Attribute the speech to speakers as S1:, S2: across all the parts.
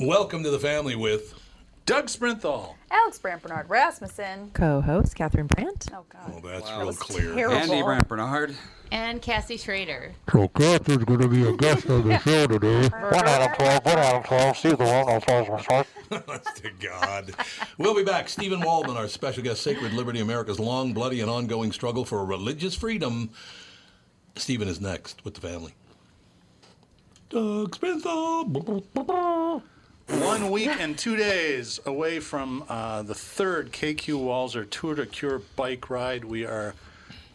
S1: Welcome to the family with
S2: Doug Sprinthal.
S3: Alex Brandt Bernard Rasmussen.
S4: Co-host Catherine Brandt.
S3: Oh God.
S1: Oh, that's
S3: That
S1: real
S3: was
S1: clear.
S3: Terrible.
S2: Andy Brandt Bernard.
S5: And Cassie Schrader.
S6: So Catherine's going to be a guest on the show today. One out of 12, one out of 12. See the one out of 12.
S1: Honest to God. We'll be back. Stephen Waldman, our special guest, Sacred Liberty, America's long, bloody, and ongoing struggle for religious freedom. Stephen is next with the family. Doug Sprinthal.
S2: One week and two days away from uh, the third KQ Walser Tour to Cure bike ride. We are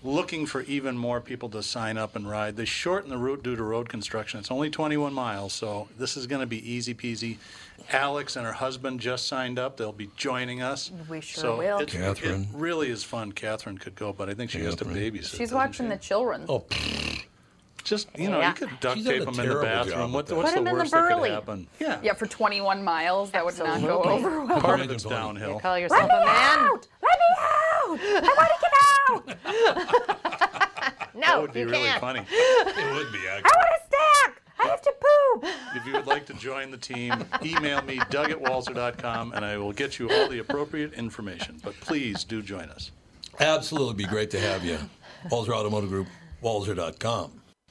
S2: looking for even more people to sign up and ride. They shortened the route due to road construction. It's only 21 miles, so this is going to be easy peasy. Alex and her husband just signed up. They'll be joining us.
S3: We sure
S2: so
S3: will.
S2: It,
S1: Catherine.
S2: it really is fun. Catherine could go, but I think she has to babysit.
S3: She's watching
S2: she?
S3: the children.
S1: Oh,
S2: Just you know,
S3: Yeah.
S2: you could duct
S1: She's
S2: tape them in the bathroom. What, what's
S3: Put
S2: the
S3: 'em in the
S2: worst that could happen? Yeah.
S3: Yeah, for 21 miles, that would not go over well.
S2: Part of it's downhill.
S5: Call
S3: Let
S5: yourself
S3: me
S5: a man.
S3: out! Let me out! I want to get out!
S5: No,
S2: That would be
S5: you
S2: really
S5: can't.
S2: funny.
S1: it would be
S3: I want to snack! I have to poop!
S2: If you would like to join the team, email me, doug at walser.com, and I will get you all the appropriate information. But please do join us.
S1: Absolutely be great to have you. Walser Automotive Group, walser.com.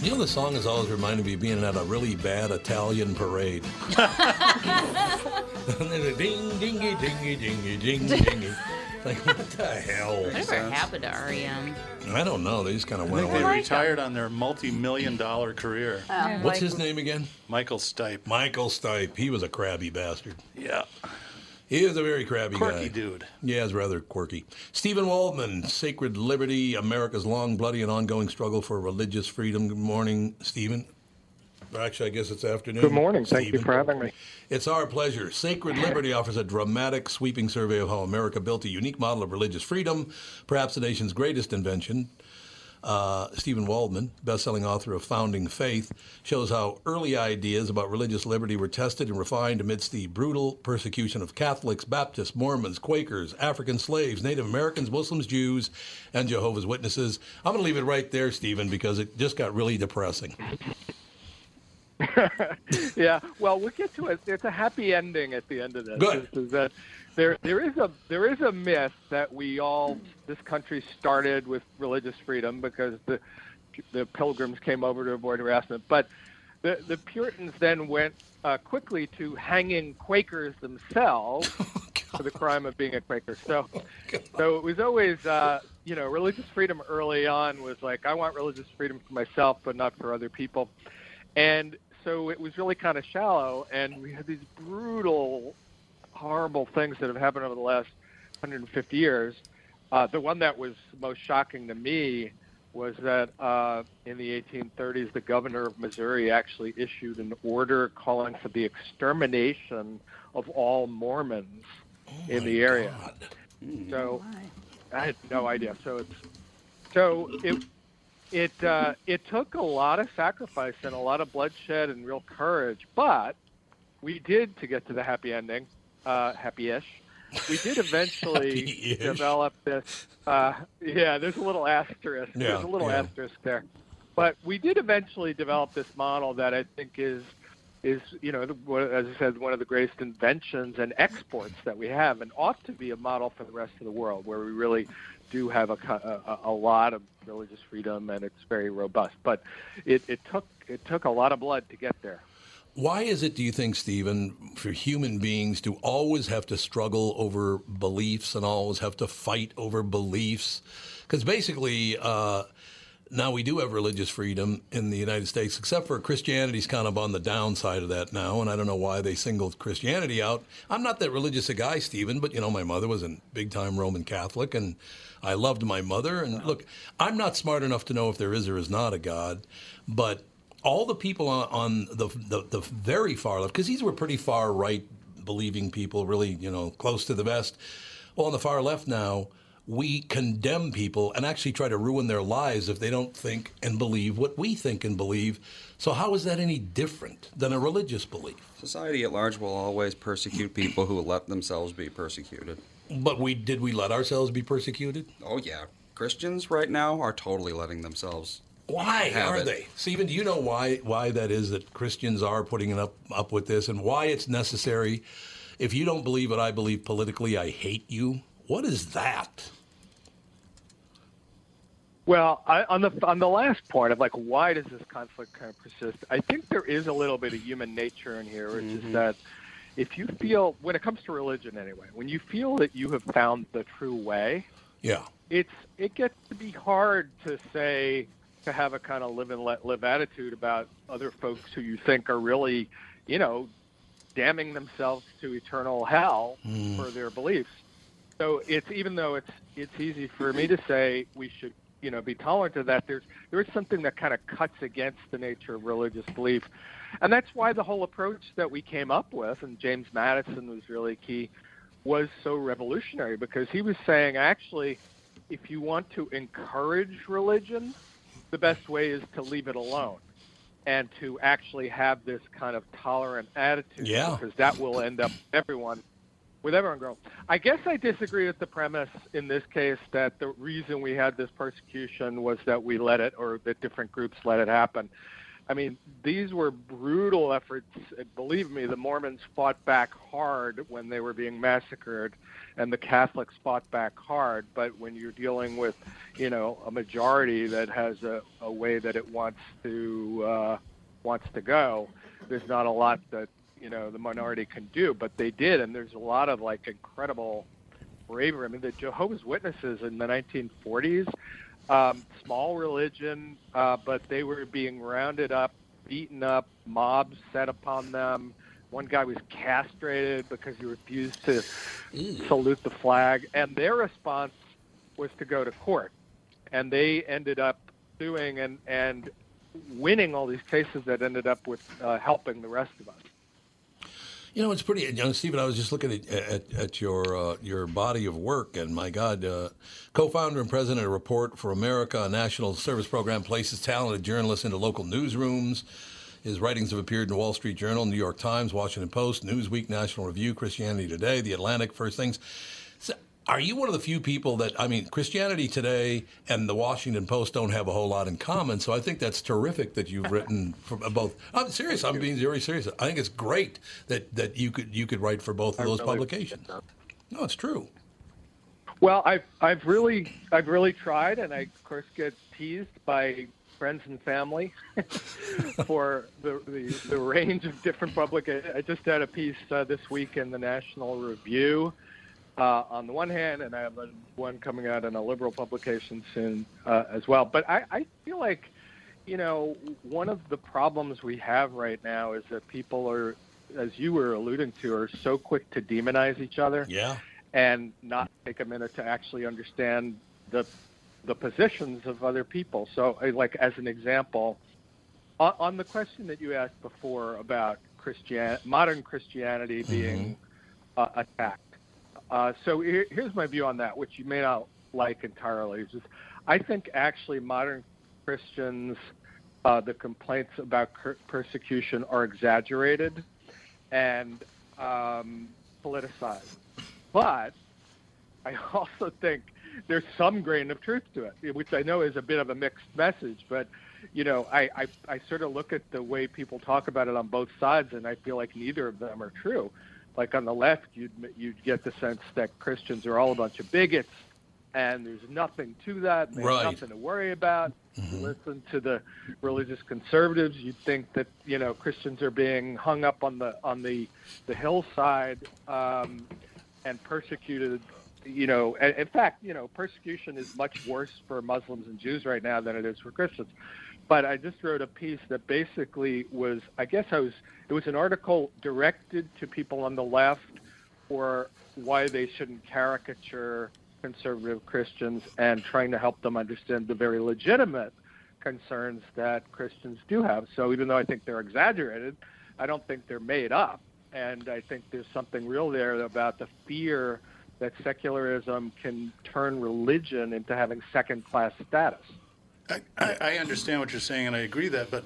S1: You know, the song has always reminded me of being at a really bad Italian parade. and then a ding, dingy, dingy, dingy, ding, dingy. Like, what the hell?
S5: Whatever happened to REM?
S1: I don't know. They just kind of
S2: I
S1: went
S2: think they retired on their multi-million dollar career.
S1: Oh, What's his name again?
S2: Michael Stipe.
S1: Michael Stipe. He was a crabby bastard.
S2: Yeah.
S1: He is a very crabby
S2: Quirky
S1: guy.
S2: dude.
S1: Yeah, he's rather quirky. Stephen Waldman, Sacred Liberty, America's long, bloody, and ongoing struggle for religious freedom. Good morning, Stephen. Actually, I guess it's afternoon.
S6: Good morning. Thank you
S1: Stephen.
S6: for having me.
S1: It's our pleasure. Sacred Liberty offers a dramatic, sweeping survey of how America built a unique model of religious freedom, perhaps the nation's greatest invention. Uh, Stephen Waldman, best-selling author of Founding Faith, shows how early ideas about religious liberty were tested and refined amidst the brutal persecution of Catholics, Baptists, Mormons, Quakers, African slaves, Native Americans, Muslims, Jews, and Jehovah's Witnesses. I'm going to leave it right there, Stephen, because it just got really depressing.
S4: yeah. Well, we'll get to it. There's a happy ending at the end of this.
S1: Good.
S4: Is that there there is a there is a myth that we all this country started with religious freedom because the the pilgrims came over to avoid harassment, but the the Puritans then went uh, quickly to hanging Quakers themselves for the crime of being a Quaker. So so it was always uh, you know religious freedom early on was like I want religious freedom for myself, but not for other people, and so it was really kind of shallow, and we had these brutal, horrible things that have happened over the last 150 years. Uh, the one that was most shocking to me was that uh, in the 1830s, the governor of Missouri actually issued an order calling for the extermination of all Mormons in the area. God. So I had no idea. So it's so it it uh, it took a lot of sacrifice and a lot of bloodshed and real courage, but we did to get to the happy ending, uh, happy-ish. We did eventually
S1: Happy-ish.
S4: develop this. Uh, yeah, there's a little asterisk.
S1: Yeah,
S4: there's a little
S1: yeah.
S4: asterisk there, but we did eventually develop this model that I think is is you know as I said one of the greatest inventions and exports that we have, and ought to be a model for the rest of the world, where we really do have a, a, a lot of religious freedom and it's very robust. But it, it took it took a lot of blood to get there.
S1: Why is it, do you think, Stephen, for human beings to always have to struggle over beliefs and always have to fight over beliefs? Because basically, uh, now we do have religious freedom in the United States, except for Christianity's kind of on the downside of that now, and I don't know why they singled Christianity out. I'm not that religious a guy, Stephen, but you know, my mother was a big time Roman Catholic, and I loved my mother. And look, I'm not smart enough to know if there is or is not a God, but all the people on, on the, the the very far left, because these were pretty far right believing people, really, you know, close to the vest. Well, on the far left now, we condemn people and actually try to ruin their lives if they don't think and believe what we think and believe. So how is that any different than a religious belief?
S7: Society at large will always persecute people who let themselves be persecuted.
S1: But we did we let ourselves be persecuted?
S7: Oh yeah, Christians right now are totally letting themselves.
S1: Why are
S7: it.
S1: they? Stephen, do you know why why that is that Christians are putting it up up with this and why it's necessary? If you don't believe what I believe politically, I hate you. What is that?
S4: Well, I, on the on the last point of like why does this conflict kind of persist? I think there is a little bit of human nature in here, which is mm-hmm. that if you feel when it comes to religion anyway, when you feel that you have found the true way,
S1: Yeah.
S4: it's it gets to be hard to say to have a kind of live and let live attitude about other folks who you think are really, you know, damning themselves to eternal hell mm. for their beliefs. So it's even though it's it's easy for me to say we should you know be tolerant of that. There's there is something that kind of cuts against the nature of religious belief, and that's why the whole approach that we came up with, and James Madison was really key, was so revolutionary because he was saying actually, if you want to encourage religion, the best way is to leave it alone. And to actually have this kind of tolerant attitude,
S1: Yeah.
S4: because that will end up everyone with everyone growing. I guess I disagree with the premise in this case that the reason we had this persecution was that we let it, or that different groups let it happen. I mean, these were brutal efforts. Believe me, the Mormons fought back hard when they were being massacred, and the Catholics fought back hard. But when you're dealing with, you know, a majority that has a, a way that it wants to uh, wants to go, there's not a lot that you know the minority can do. But they did, and there's a lot of like incredible bravery. I mean, the Jehovah's Witnesses in the 1940s um, small religion, uh, but they were being rounded up, beaten up, mobs set upon them. One guy was castrated because he refused to salute the flag, and their response was to go to court. And they ended up suing and, and winning all these cases that ended up with uh, helping the rest of us.
S1: You know, it's pretty. You know, Stephen, I was just looking at, at, at your uh, your body of work, and my God, uh, co-founder and president of Report for America, a national service program, places talented journalists into local newsrooms. His writings have appeared in the Wall Street Journal, New York Times, Washington Post, Newsweek, National Review, Christianity Today, The Atlantic, First Things. Are you one of the few people that I mean, Christianity Today and the Washington Post don't have a whole lot in common. So I think that's terrific that you've written for both. I'm serious. I'm being very serious. I think it's great that, that you could you could write for both of those
S4: really
S1: publications. No, it's true.
S4: Well, I've I've really I've really tried, and I of course get teased by friends and family for the, the the range of different publications. I just had a piece uh, this week in the National Review. Uh, on the one hand, and I have a, one coming out in a liberal publication soon uh, as well. But I, I feel like, you know, one of the problems we have right now is that people are, as you were alluding to, are so quick to demonize each other
S1: Yeah.
S4: and not take a minute to actually understand the the positions of other people. So, like as an example, on, on the question that you asked before about Christian modern Christianity being uh, attacked. Uh, so here, here's my view on that, which you may not like entirely. Just, I think actually modern Christians, uh, the complaints about persecution are exaggerated and um, politicized. But I also think there's some grain of truth to it, which I know is a bit of a mixed message. But you know, I, I I sort of look at the way people talk about it on both sides, and I feel like neither of them are true. Like on the left, you'd you'd get the sense that Christians are all a bunch of bigots, and there's nothing to that. There's
S1: Right.
S4: nothing to worry about. You listen to the religious conservatives, you'd think that you know Christians are being hung up on the on the the hillside um, and persecuted. You know, in fact, you know, persecution is much worse for Muslims and Jews right now than it is for Christians. But I just wrote a piece that basically was, I guess I was, it was an article directed to people on the left for why they shouldn't caricature conservative Christians and trying to help them understand the very legitimate concerns that Christians do have. So even though I think they're exaggerated, I don't think they're made up. And I think there's something real there about the fear that secularism can turn religion into having second class status.
S2: I, I I understand what you're saying, and I agree that, but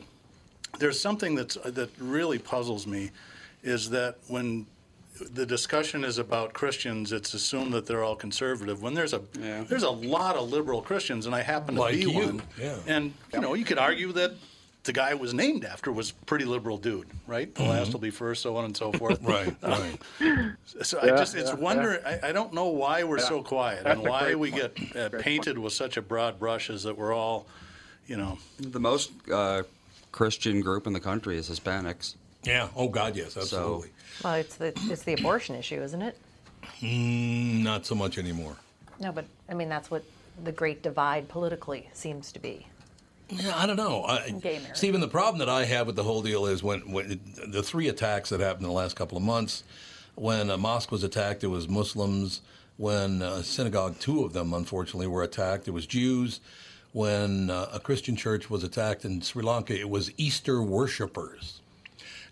S2: there's something that's uh, that really puzzles me, is that when the discussion is about Christians, it's assumed that they're all conservative. When there's a
S7: Yeah.
S2: there's a lot of liberal Christians, and I happen to
S1: Like
S2: be
S1: you,
S2: one.
S1: yeah.
S2: And you know, you could argue that the guy it was named after was a pretty liberal dude, right? The last will be first, so on and so forth.
S1: Right. Right.
S2: So I just it's
S4: yeah,
S2: wonder I, I don't know why we're so quiet
S4: That's
S2: and why we
S4: point.
S2: get uh,
S4: Great
S2: painted with such a broad brush as that we're all, you know,
S7: The most uh, Christian group in the country is Hispanics.
S1: Yeah. Oh God, yes, absolutely.
S3: Well, it's the it's the abortion issue, isn't it?
S1: Mm, not so much anymore.
S3: No, but I mean that's what the great divide politically seems to be.
S1: Yeah, I don't know. I, Stephen, the problem that I have with the whole deal is when, when the three attacks that happened in the last couple of months, when a mosque was attacked, it was Muslims. When a synagogue, two of them unfortunately were attacked, it was Jews. When uh, a Christian church was attacked in Sri Lanka, it was Easter worshippers.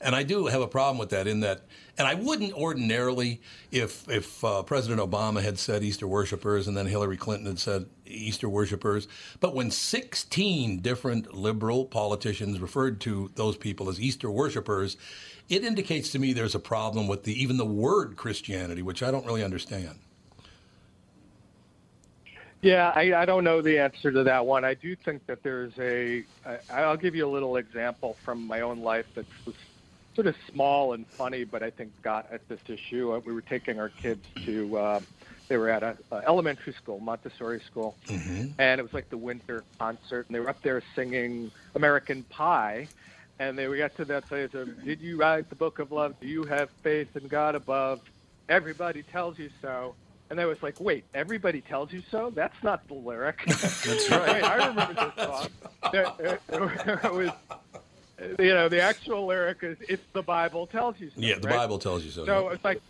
S1: And I do have a problem with that in that, and I wouldn't ordinarily if if uh, President Obama had said Easter worshippers and then Hillary Clinton had said Easter worshippers, but when 16 different liberal politicians referred to those people as Easter worshippers, it indicates to me there's a problem with the even the word Christianity, which I don't really understand.
S4: Yeah, I, I don't know the answer to that one. I do think that there's a. I, I'll give you a little example from my own life that sort of small and funny, but I think got at this issue. Uh, We were taking our kids to. Uh, they were at a, a elementary school, Montessori school, and it was like the winter concert, and they were up there singing American Pie. And they we got to that place of, "Did you write the book of love? Do you have faith in God above? Everybody tells you so." And I was like, wait, everybody tells you so? That's not the lyric. That's right. I remember this song. There- there- It was, you know, the actual lyric is, if the Bible tells you so.
S1: Yeah, the
S4: right?
S1: Bible tells you so.
S4: So
S1: yeah.
S4: it's like,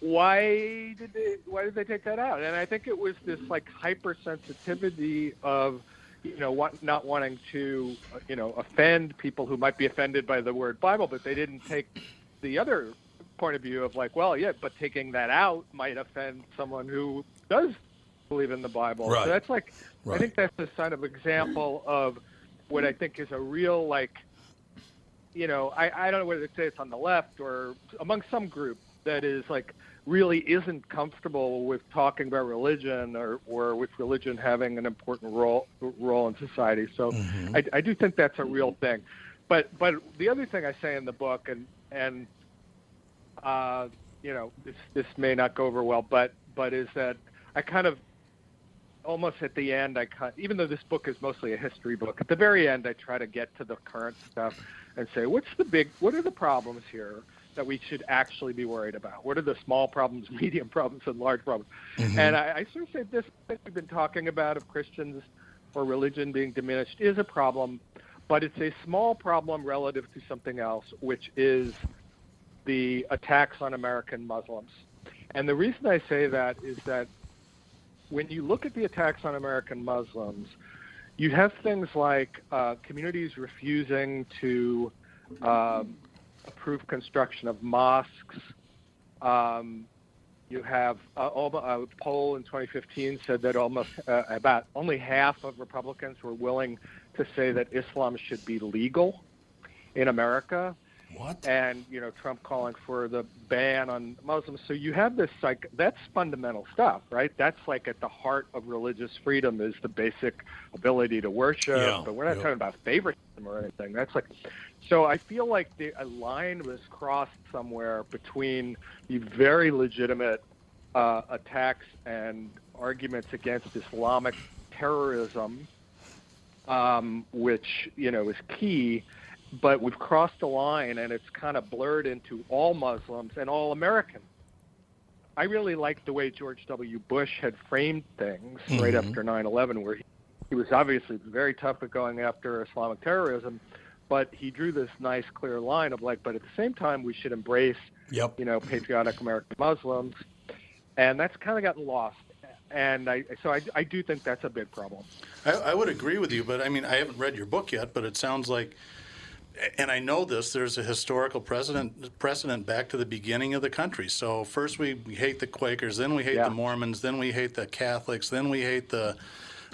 S4: why did they why did they take that out? And I think it was this like hypersensitivity of you know what, not wanting to uh, you know offend people who might be offended by the word Bible, but they didn't take the other point of view of like, well, yeah, but taking that out might offend someone who does believe in the Bible.
S1: Right.
S4: So that's like,
S1: Right.
S4: I think that's a sign of example of what I think is a real like you know, I, I don't know whether to say it's on the left or among some group that is like really isn't comfortable with talking about religion or, or with religion having an important role role in society. So
S1: Mm-hmm.
S4: I, I do think that's a real thing. But but the other thing I say in the book and and uh, you know this this may not go over well, but but is that I kind of almost at the end I kind even though this book is mostly a history book, at the very end I try to get to the current stuff and say what's the big what are the problems here that we should actually be worried about? What are the small problems, medium problems, and large problems? Mm-hmm. And I, I sort of say this that we've been talking about of Christians or religion being diminished is a problem, but it's a small problem relative to something else, which is the attacks on American Muslims. And the reason I say that is that when you look at the attacks on American Muslims, you have things like uh, communities refusing to um, approve construction of mosques. Um, you have uh, a poll in 2015 said that almost uh, about only half of Republicans were willing to say that Islam should be legal in America
S1: What?
S4: and you know Trump calling for the ban on Muslims. So you have this like that's fundamental stuff, right? That's like at the heart of religious freedom is the basic ability to worship.
S1: Yeah,
S4: but we're not
S1: yeah.
S4: talking about favoritism or anything. That's like so I feel like the, a line was crossed somewhere between the very legitimate uh, attacks and arguments against Islamic terrorism, um, which you know is key, but we've crossed the line and it's kind of blurred into all Muslims and all Americans. I really liked the way George W. Bush had framed things right
S1: Mhm.
S4: after 9/11, where he, he was obviously very tough at going after Islamic terrorism, but he drew this nice, clear line of like, but at the same time, we should embrace,
S1: Yep.
S4: you know, patriotic American Muslims, and that's kind of gotten lost. And I, so I, I do think that's a big problem.
S2: I, I would agree with you, but I mean, I haven't read your book yet, but it sounds like, and I know this, there's a historical precedent, precedent back to the beginning of the country. So first we, hate the Quakers, then we hate
S4: Yeah.
S2: the Mormons, then we hate the Catholics, then we hate the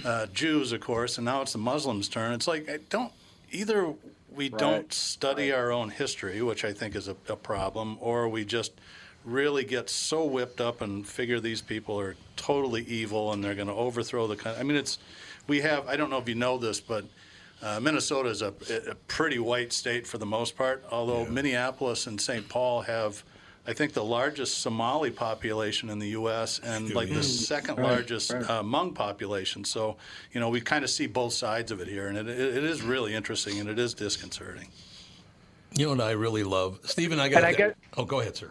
S2: uh, Jews, of course, and now it's the Muslims' turn. It's like, I don't, either we don't study our own history, which I think is a, a problem, or we just really get so whipped up and figure these people are totally evil and they're going to overthrow the country. I mean, it's we have. I don't know if you know this, but uh, Minnesota is a, a pretty white state for the most part. Although Minneapolis and St. Paul have, I think, the largest Somali population in the U.S. and like the second largest uh, Hmong population. So you know, we kind of see both sides of it here, and it, it, it is really interesting and it is disconcerting.
S1: You know what I really love, Stephen? I got.
S4: And I get-
S1: oh, go ahead, sir.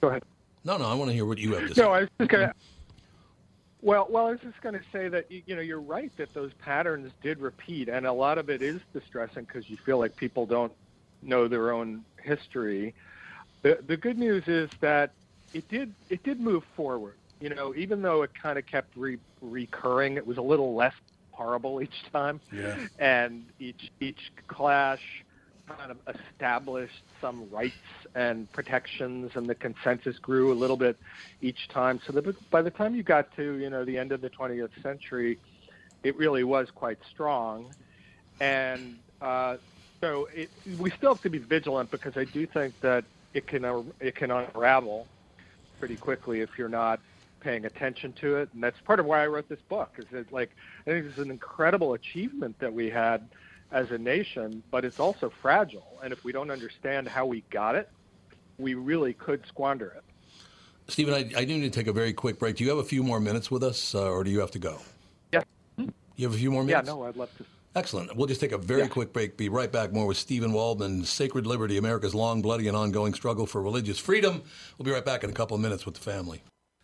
S4: Go ahead.
S1: No, no, I want to hear what you have to say.
S4: No, I was just gonna. Well, well, I was just going to say that you, you know you're right that those patterns did repeat, and a lot of it is distressing because you feel like people don't know their own history. The the good news is that it did it did move forward. You know, even though it kind of kept re- recurring, it was a little less horrible each time,
S2: Yeah.
S4: and each each clash kind of established some rights and protections, and the consensus grew a little bit each time. So that by the time you got to you know the end of the 20th century, it really was quite strong, and uh, so it, we still have to be vigilant because I do think that it can uh, it can unravel pretty quickly if you're not paying attention to it, and that's part of why I wrote this book. Is that like I think it's an incredible achievement that we had as a nation, but it's also fragile, and if we don't understand how we got it, we really could squander it.
S1: Stephen, I, I do need to take a very quick break. Do you have a few more minutes with us, uh, or do you have to go?
S4: Yeah.
S1: You have a few more minutes?
S4: Yeah, no, I'd love to.
S1: Excellent. We'll just take a very quick break. Be right back more with Stephen Waldman, Sacred Liberty, America's long, bloody, and ongoing struggle for religious freedom. We'll be right back in a couple of minutes with the family.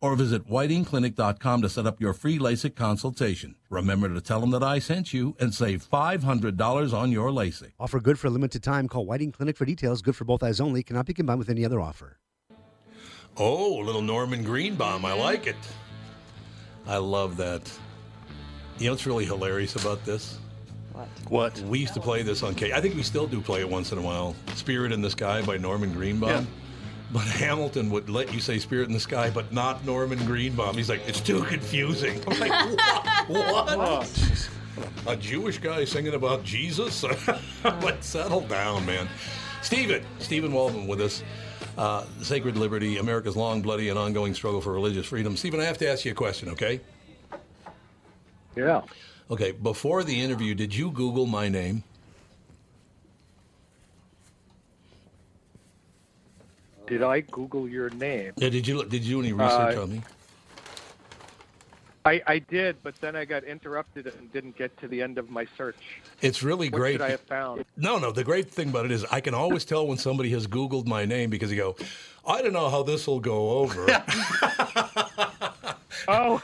S1: or visit whitingclinic.com to set up your free LASIK consultation. Remember to tell them that I sent you and save $500 on your LASIK.
S8: Offer good for a limited time. Call Whiting Clinic for details. Good for both eyes only. Cannot be combined with any other offer.
S1: Oh, a little Norman Greenbaum. I like it. I love that. You know what's really hilarious about this?
S2: What? What?
S1: We used to play this on K. I think we still do play it once in a while. Spirit in the Sky by Norman Greenbaum.
S2: Yeah.
S1: But Hamilton would let you say Spirit in the Sky, but not Norman Greenbaum. He's like, it's too confusing. I'm like, what? what? A Jewish guy singing about Jesus? like, settle down, man. Stephen, Stephen Waldman with us. Uh, Sacred Liberty, America's long, bloody, and ongoing struggle for religious freedom. Stephen, I have to ask you a question, okay?
S4: Yeah.
S1: Okay, before the interview, did you Google my name?
S4: Did I Google your name?
S1: Yeah, did you did you do any research
S4: Uh,
S1: on me?
S4: I, I did, but then I got interrupted and didn't get to the end of my search.
S1: It's really
S4: what
S1: great.
S4: should I have found?
S1: No, no. The great thing about it is I can always tell when somebody has Googled my name because they go, I don't know how this will go over.
S4: oh,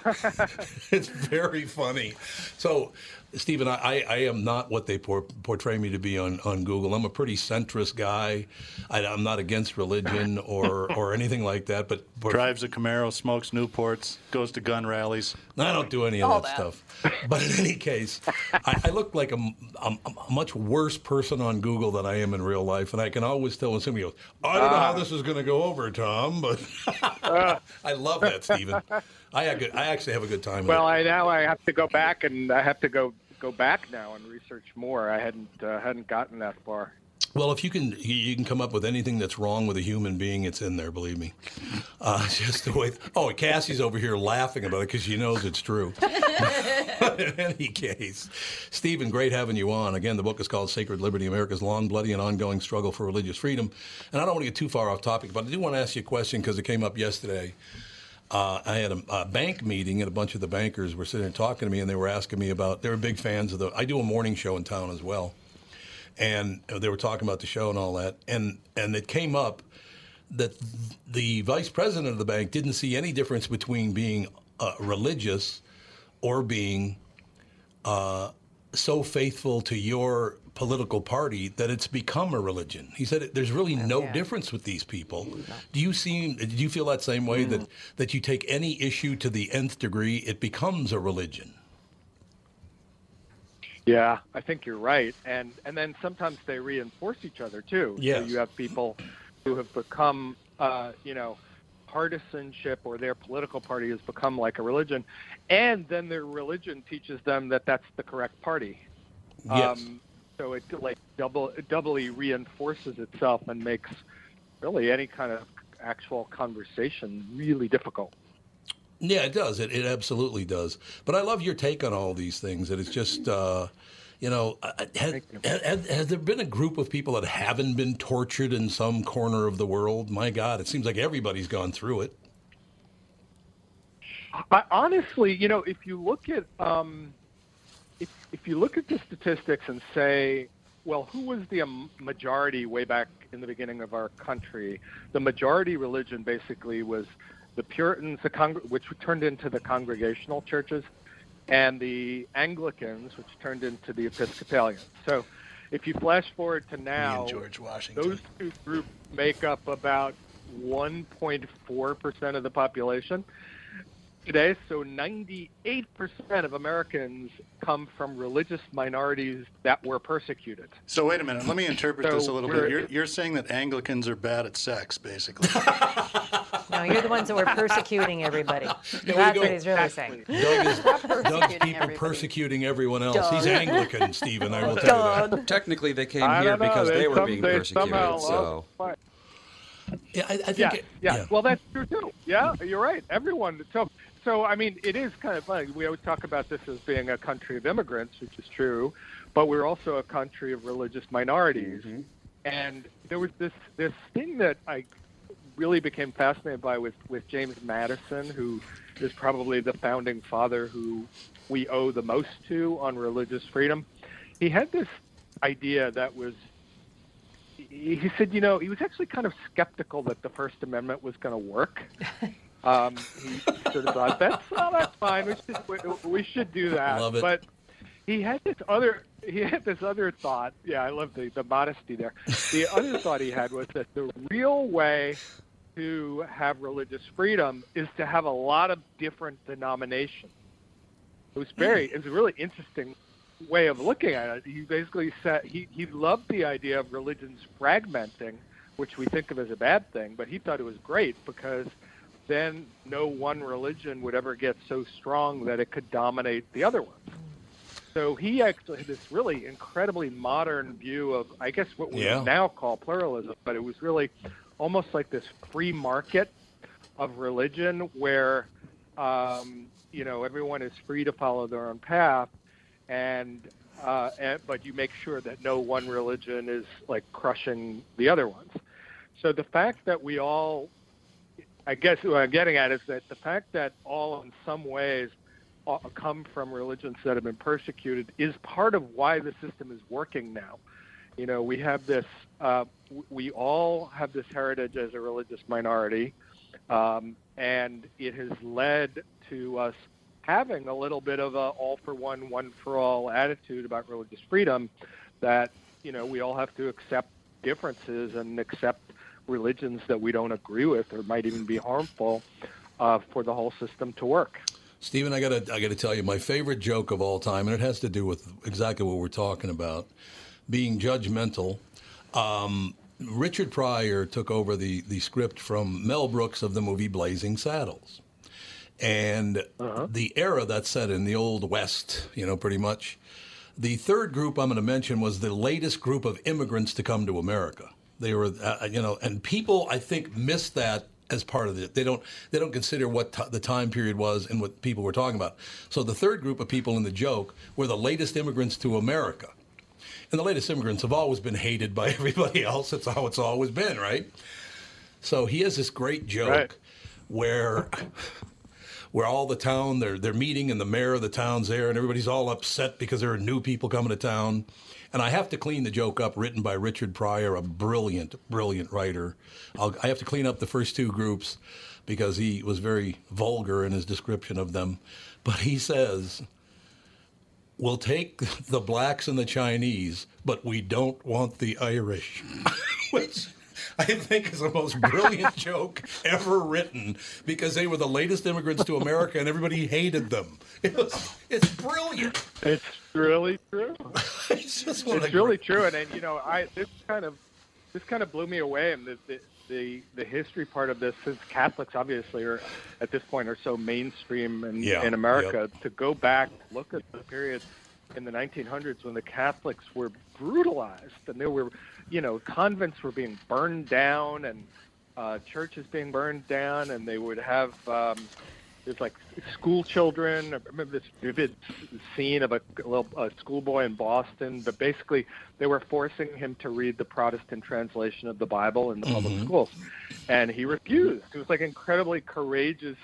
S1: it's very funny. So, Stephen, I, I, I am not what they por- portray me to be on, on Google. I'm a pretty centrist guy. I, I'm not against religion or, or anything like that. But
S2: Drives a Camaro, smokes Newports, goes to gun rallies.
S1: I don't do any of that,
S2: that.
S1: stuff. But in any case, I, I look like a, a, a much worse person on Google than I am in real life, and I can always tell when somebody goes, "I don't know how
S4: Ah.
S1: this is going to go over, Tom," but I love that, Stephen. I good, I actually have a good time with
S4: well,
S1: it.
S4: I now I have to go back and I have to go go back now and research more. I hadn't uh, hadn't gotten that far.
S1: Well, if you can, you- can come up with anything that's wrong with a human being, it's in there. Believe me. Uh, just the way. Oh, Cassie's over here laughing about it because she knows it's true. in any case, Stephen, great having you on. Again, the book is called Sacred Liberty America's Long, Bloody, and Ongoing Struggle for Religious Freedom. And I don't want to get too far off topic, but I do want to ask you a question because it came up yesterday. Uh, I had a, a bank meeting, and a bunch of the bankers were sitting there talking to me, and they were asking me about. They were big fans of the. I do a morning show in town as well, and they were talking about the show and all that, and and it came up that the vice president of the bank didn't see any difference between being uh, religious or being uh, so faithful to your political party that it's become a religion. He said there's really no difference with these people. Do you see? Did you feel that same way that that you take any issue to the nth degree, it becomes a religion?
S4: Yeah, I think you're right, and and then sometimes they reinforce each other too.
S1: Yes.
S4: So you have people who have become, uh, you know, partisanship or their political party has become like a religion, and then their religion teaches them that that's the correct party.
S1: Yes.
S4: Um, so it like double doubly reinforces itself and makes really any kind of actual conversation really difficult.
S1: Yeah, it does. It, it absolutely does. But I love your take on all these things. That it's just, uh, you know, has, has, has there been a group of people that haven't been tortured in some corner of the world? My God, it seems like everybody's gone through it.
S4: I, honestly, you know, if you look at um, if if you look at the statistics and say, well, who was the um, majority way back in the beginning of our country? The majority religion basically was the Puritans, the Congr- which turned into the Congregational churches, and the Anglicans, which turned into the Episcopalians. So, if you flash forward to now,
S2: George Washington.
S4: those two groups make up about 1.4 percent of the population today. So 98% of Americans come from religious minorities that were persecuted.
S2: So wait a minute. Let me interpret
S4: So
S2: this a little bit. You're, you're saying that Anglicans are bad at sex, basically.
S3: No, you're the ones that were persecuting everybody.
S1: we
S3: That's what he's really saying.
S1: Doug is Doug's people
S3: everybody.
S1: persecuting everyone else. He's Anglican, Stephen. I will tell you that.
S7: Technically, they came
S4: I
S7: here
S4: know,
S7: because they, were
S4: some-
S7: being
S4: they
S7: persecuted. So
S4: lost-
S1: Yeah, I, I think.
S4: yeah,
S1: it-
S4: yeah, Well, that's true too. Yeah, you're right. Everyone. So, so I mean, it is kind of funny. We always talk about this as being a country of immigrants, which is true, but we're also a country of religious minorities. Mm-hmm. And there was this this thing that I really became fascinated by with with James Madison, who is probably the founding father who we owe the most to on religious freedom. He had this idea that was he he said, you know, he was actually kind of skeptical that the First Amendment was going to work. Um, he sort of thought that's oh, that's fine. We should we, we should do that.
S1: Love it.
S4: But he had this other he had this other thought. Yeah, I love the the modesty there. The other thought he had was that the real way to have religious freedom is to have a lot of different denominations. It was very it was a really interesting way of looking at it. He basically said he, he loved the idea of religions fragmenting, which we think of as a bad thing, but he thought it was great because then no one religion would ever get so strong that it could dominate the other ones. So he actually had this really incredibly modern view of, I guess, what we
S1: Yeah.
S4: now call pluralism, but it was really almost like this free market of religion where, um, you know, everyone is free to follow their own path, and, uh, and but you make sure that no one religion is like crushing the other ones. So the fact that we all I guess what I'm getting at is that the fact that all, in some ways, uh, come from religions that have been persecuted is part of why the system is working now. You know, we have this, uh, we all have this heritage as a religious minority, um, and it has led to us having a little bit of a all for one, one for all attitude about religious freedom that, you know, we all have to accept differences and accept religions that we don't agree with or might even be harmful uh, for the whole system to work.
S1: Stephen, I gotta I gotta tell you my favorite joke of all time, and it has to do with exactly what we're talking about, being judgmental. Um, Richard Pryor took over the the script from Mel Brooks of the movie Blazing Saddles, and the era that's set in the old West, you know, pretty much. The third group I'm going to mention was the latest group of immigrants to come to America. They were, uh, you know, and people I think miss that as part of it. They don't they don't consider what t- the time period was and what people were talking about. So the third group of people in the joke were the latest immigrants to America. And the latest immigrants have always been hated by everybody else. That's how it's always been, right? So he has this great joke
S4: Right.
S1: where where all the town they're they're meeting and the mayor of the town's there and everybody's all upset because there are new people coming to town. And I have to clean the joke up, written by Richard Pryor, a brilliant, brilliant writer. I'll, I have to clean up the first two groups because he was very vulgar in his description of them. But he says, We'll take the blacks and the Chinese, but we don't want the Irish. Which I think is the most brilliant joke ever written because they were the latest immigrants to America and everybody hated them. It was, it's brilliant.
S4: It's really true.
S1: it's just one
S4: it's
S1: of
S4: really true, and, and you know, I this kind of this kind of blew me away, and the, the the the history part of this, since Catholics obviously are at this point are so mainstream in
S1: Yeah,
S4: in America, to go back look at the period in the 1900s when the Catholics were brutalized, and there were, you know, convents were being burned down and uh, churches being burned down, and they would have. Um, there's like school children. I remember this vivid scene of a little a schoolboy in Boston. But basically, they were forcing him to read the Protestant translation of the Bible in the public
S1: Mhm.
S4: schools, and he refused. He was like an incredibly courageous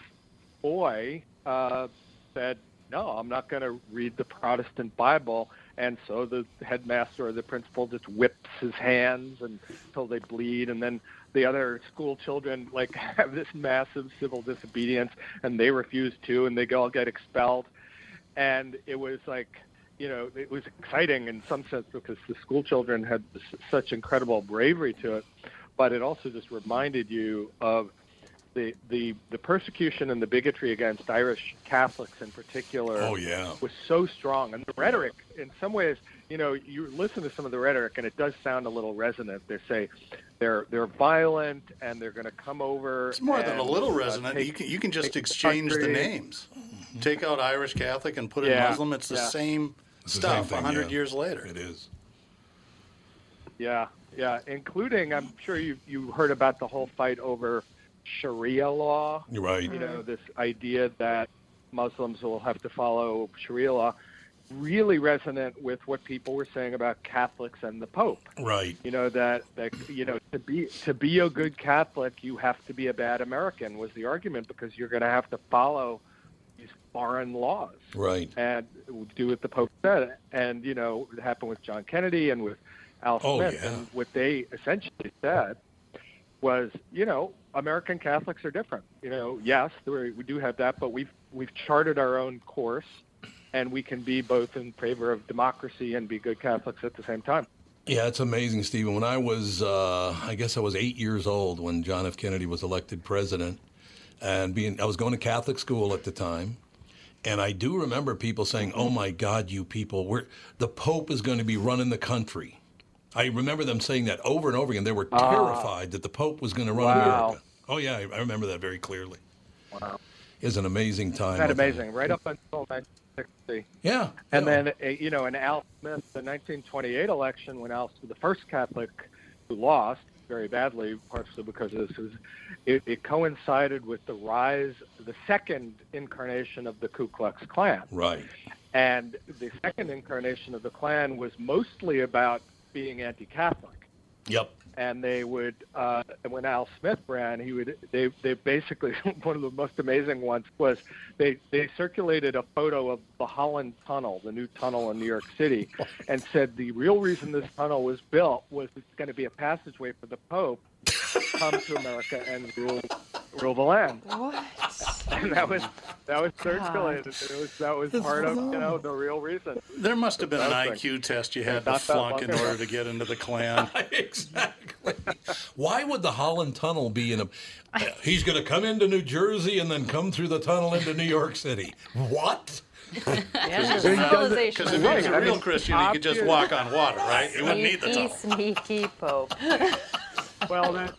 S4: boy. Uh, said, "No, I'm not going to read the Protestant Bible." And so the headmaster or the principal just whips his hands and until they bleed, and then the other school children like have this massive civil disobedience, and they refuse to, and they all get expelled. and it was like you know it was exciting in some sense because the school children had such incredible bravery to it, but it also just reminded you of the the the persecution and the bigotry against Irish Catholics in particular.
S1: Oh, yeah.
S4: was so strong, and the rhetoric in some ways, you know, you listen to some of the rhetoric, and it does sound a little resonant. They say they're they're violent and they're going to come over.
S2: It's more than a
S4: and,
S2: little
S4: uh,
S2: resonant.
S4: take-
S2: you can you can just
S4: take the
S2: exchange the
S4: country.
S2: names. Take out Irish Catholic and put in
S4: Yeah,
S2: Muslim. It's the
S4: yeah.
S2: same
S1: It's the
S2: stuff
S1: same thing,
S2: a hundred
S1: yeah.
S2: years later.
S1: It is.
S4: Yeah, yeah, including I'm sure you you heard about the whole fight over Sharia law.
S1: You're right.
S4: You know mm. this idea that Muslims will have to follow Sharia law, really resonant with what people were saying about Catholics and the Pope.
S1: Right.
S4: You know that that you know to be to be a good Catholic, you have to be a bad American was the argument because you're going to have to follow these foreign laws
S1: Right.
S4: and do what the Pope said. And you know, it happened with John Kennedy and with Al
S1: Oh,
S4: Smith.
S1: yeah.
S4: And what they essentially said was, you know, American Catholics are different. You know, yes, we do have that, but we've we've charted our own course, and we can be both in favor of democracy and be good Catholics at the same time.
S1: Yeah, it's amazing, Stephen. When I was, uh, I guess I was eight years old when John F. Kennedy was elected president, and being, I was going to Catholic school at the time, and I do remember people saying, "Oh my God, you people, we're the Pope is going to be running the country." I remember them saying that over and over again. They were
S4: Ah.
S1: terrified that the Pope was going to run
S4: Wow.
S1: America. Oh yeah, I, remember that very clearly.
S4: Wow.
S1: It's an amazing time.
S4: That amazing, right up until 1960.
S1: Yeah.
S4: And
S1: yeah.
S4: then, uh, you know, in Al Smith, the 1928 election, when Al, Smith, was the first Catholic who lost very badly, partially because of this, was, it, it coincided with the rise, the second incarnation of the Ku Klux Klan.
S1: Right.
S4: And the second incarnation of the Klan was mostly about being anti-Catholic
S1: Yep.
S4: and they would uh, when Al Smith ran, he would they they basically one of the most amazing ones was they they circulated a photo of the Holland Tunnel, the new tunnel in New York City, and said the real reason this tunnel was built was it's going to be a passageway for the Pope to come to America and rule rule the land.
S3: What?
S4: And that was that was circulated. It was that was part of you know the real reason.
S2: There must have been an
S4: That was
S2: IQ test you had to flunk
S4: long
S2: in
S4: ago.
S2: order to get into the Klan.
S1: exactly. Why would the Holland Tunnel be in a? He's going to come into New Jersey and then come through the tunnel into New York City. What?
S3: Yeah,
S4: He does it-
S2: Because if
S4: Right,
S2: he was
S4: I
S2: a real Christian, he could just walk on water, right? He wouldn't need the
S3: Sneaky,
S2: tunnel.
S3: sneaky Pope.
S4: Well, that,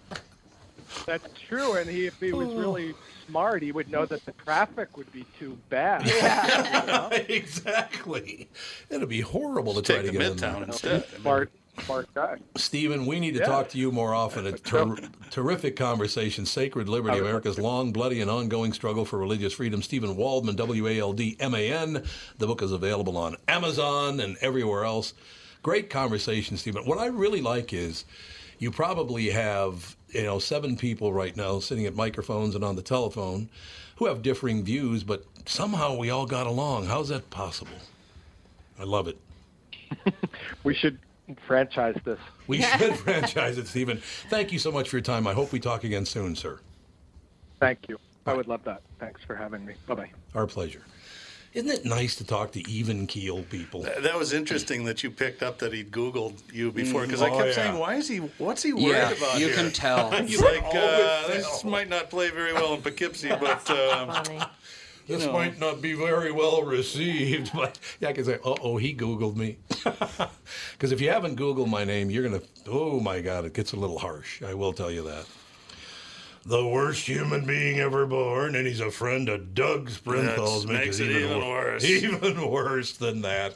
S4: that's true. And he, if he was oh. really smart, he would know that the traffic would be too bad.
S1: exactly. It'd be horrible to
S2: Just
S1: try to get in
S2: Midtown
S1: there.
S2: instead.
S4: Smart, smart guy.
S1: Stephen, we need to
S4: Yeah.
S1: talk to you more often. A ter- terrific conversation. Sacred Liberty, America's long, bloody, and ongoing struggle for religious freedom. Stephen Waldman, W A L D M A N. The book is available on Amazon and everywhere else. Great conversation, Stephen. What I really like is you probably have you know seven people right now sitting at microphones and on the telephone who have differing views, but somehow we all got along. How's that possible? I love it.
S4: We should franchise this.
S1: We should franchise it, Stephen. Thank you so much for your time. I hope we talk again soon, sir.
S4: Thank you. I would love that. Thanks for having me. Bye bye.
S1: Our pleasure. Isn't it nice to talk to even keel people?
S2: Th- That was interesting that you picked up that he'd Googled you before because I
S1: Oh,
S2: kept
S1: yeah.
S2: saying, "Why is he? What's he worried
S7: Yeah,
S2: about?"
S7: you
S2: here?"
S7: can tell.
S2: He's like, uh, "This
S1: tell.
S2: might not play very well in Poughkeepsie, but um,
S3: Funny.
S1: This
S2: know.
S1: might not be very well received, but yeah, I can say, "Uh oh, he Googled me." Because if you haven't Googled my name, you're gonna. Oh my God, it gets a little harsh. I will tell you that. The worst human being ever born, and he's a friend of Doug Sprinthal's,
S2: That makes it even
S1: wor-
S2: worse.
S1: Even worse than that.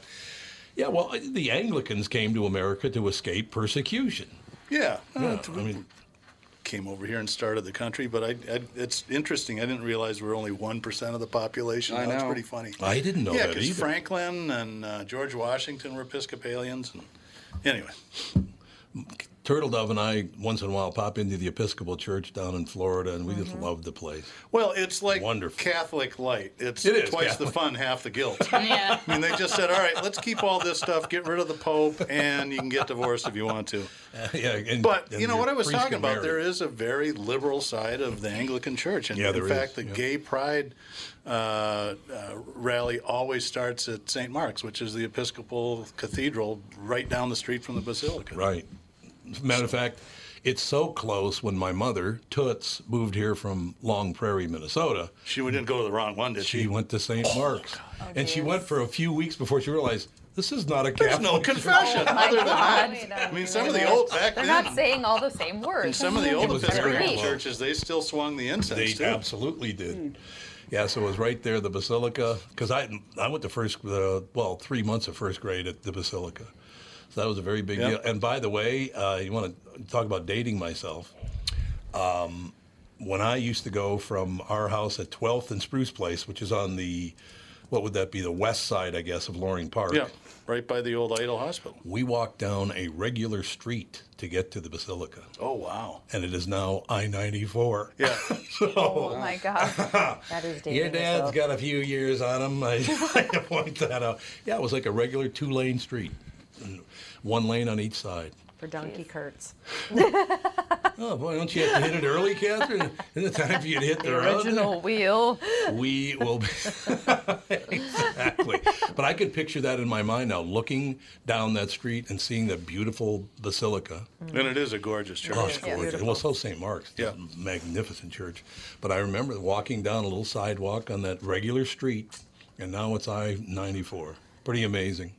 S1: Yeah, well, the Anglicans came to America to escape persecution.
S2: yeah,
S1: Yeah,
S2: uh,
S1: I mean,
S2: came over here and started the country. But I, I, it's interesting. I didn't realize we're only one percent of the population.
S7: I
S2: That's
S7: know.
S2: pretty funny.
S1: I didn't know
S2: yeah,
S1: that
S2: because. Franklin and uh, George Washington were Episcopalians. And, anyway,
S1: Turtle Dove and I once in a while pop into the Episcopal Church down in Florida, and we just love the place.
S2: Well, it's like
S1: Wonderful.
S2: Catholic light. It's
S1: It is
S2: twice
S1: Catholic.
S2: the fun, half the guilt.
S5: Yeah.
S2: I mean, they just said, all right, let's keep all this stuff, get rid of the Pope, and you can get divorced if you want to.
S1: yeah, and,
S2: But
S1: and
S2: you know what I was talking about?
S1: marry.
S2: There is a very liberal side of the Anglican Church, and
S1: Yeah,
S2: in
S1: there
S2: fact,
S1: is,
S2: the
S1: yeah.
S2: Gay Pride uh, uh, rally always starts at St. Mark's, which is the Episcopal Cathedral right down the street from the Basilica.
S1: Right. Matter of fact, it's so close when my mother, Toots, moved here from Long Prairie, Minnesota.
S2: She didn't go to the wrong one, did she?
S1: She went to St. Mark's.
S3: Oh,
S1: and she went for a few weeks before she realized this is not a
S2: There's
S1: Catholic
S2: no confession
S3: Oh
S2: other than
S3: God.
S2: that. I mean, some of the old back
S3: They're
S2: then.
S3: not saying all the same words.
S2: in
S3: words.
S2: some of the old
S1: It
S2: Episcopal churches, they still swung the incense
S1: They
S2: too.
S1: absolutely did. Yeah, so it was right there, the Basilica. Because I, I went to first, uh, well, three months of first grade at the Basilica. So that was a very big
S2: Yep.
S1: deal. And by the way, uh, you want to talk about dating myself. Um, when I used to go from our house at 12th and Spruce Place, which is on the, what would that be, the west side, I guess, of Loring Park.
S2: Yeah, right by the old Eitel Hospital.
S1: We walked down a regular street to get to the Basilica.
S2: Oh wow!
S1: And it is now I 94.
S2: Yeah.
S1: so,
S3: Oh my God. That is dating
S1: Your dad's
S3: yourself.
S1: got a few years on him. I, I point that out. Yeah, it was like a regular two lane street, and one lane on each side.
S9: For donkey carts.
S1: Oh boy, don't you have to hit it early, Catherine? Isn't it time for you to hit the,
S3: The
S1: road?
S3: original wheel.
S1: We will be exactly. But I could picture that in my mind now, looking down that street and seeing the beautiful basilica.
S2: And it is a gorgeous church.
S1: Oh, it's gorgeous. Well, so St. Mark's.
S2: Yeah.
S1: Magnificent church. But I remember walking down a little sidewalk on that regular street, and now it's I 94. Pretty amazing.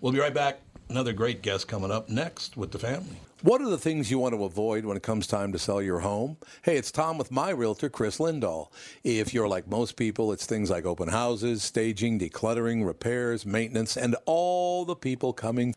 S1: We'll be right back. Another great guest coming up next with the family. What are the things you want to avoid when it comes time to sell your home? Hey, it's Tom with my realtor, Chris Lindahl. If you're like most people, it's things like open houses, staging, decluttering, repairs, maintenance, and all the people coming.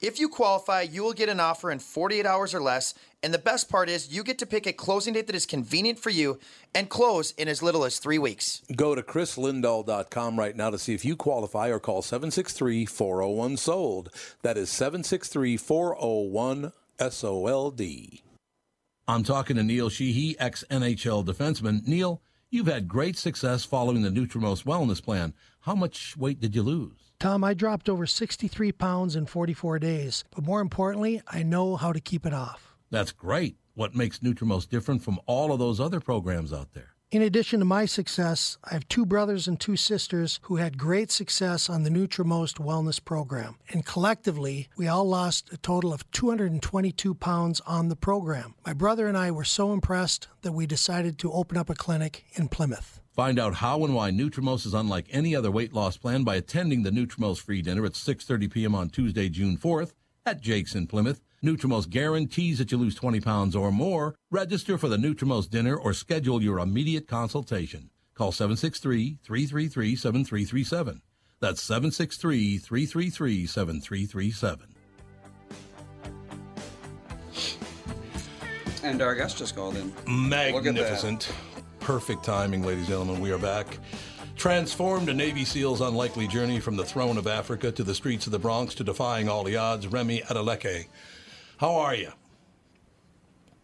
S10: If you qualify, you will get an offer in 48 hours or less, and the best part is you get to pick a closing date that is convenient for you and close in as little as three weeks.
S1: Go to chrislindahl.com right now to see if you qualify or call 763 401 SOLD. That is 763 401 SOLD. I'm talking to Neil Sheehy, ex NHL defenseman. Neil, you've had great success following the Nutrimost wellness plan. How much weight did you lose?
S11: Tom, I dropped over 63 pounds in 44 days, but more importantly, I know how to keep it off.
S1: That's great. What makes Nutrimost different from all of those other programs out there?
S11: In addition to my success, I have two brothers and two sisters who had great success on the Nutrimost Wellness Program. And collectively, we all lost a total of 222 pounds on the program. My brother and I were so impressed that we decided to open up a clinic in Plymouth.
S1: Find out how and why Nutrimost is unlike any other weight loss plan by attending the Nutrimost free dinner at 6:30 p.m. on Tuesday, June 4th at Jake's in Plymouth. Nutrimost guarantees that you lose 20 pounds or more. Register for the Nutrimost dinner or schedule your immediate consultation. Call 763-333-7337. That's 763-333-7337.
S7: And our guest just called in.
S1: Magnificent. Perfect timing, ladies and gentlemen. We are back. Transformed a Navy SEAL's unlikely journey from the throne of Africa to the streets of the Bronx to defying all the odds, Remi Adeleke. How are you?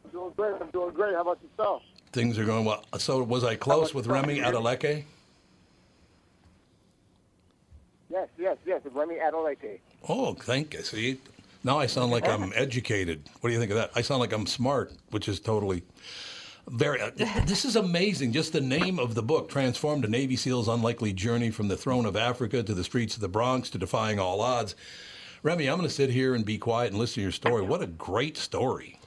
S12: I'm doing great. I'm doing great. How about yourself?
S1: Things are going well. So, was I close with Remi Adeleke?
S12: Yes, yes, yes. Remi Adeleke.
S1: Oh, thank you. See, now I sound like I'm educated. What do you think of that? I sound like I'm smart, which is totally very. uh, this is amazing. Just the name of the book transformed a Navy SEAL's unlikely journey from the throne of Africa to the streets of the Bronx to defying all odds. Remi, I'm going to sit here and be quiet and listen to your story. What a great story.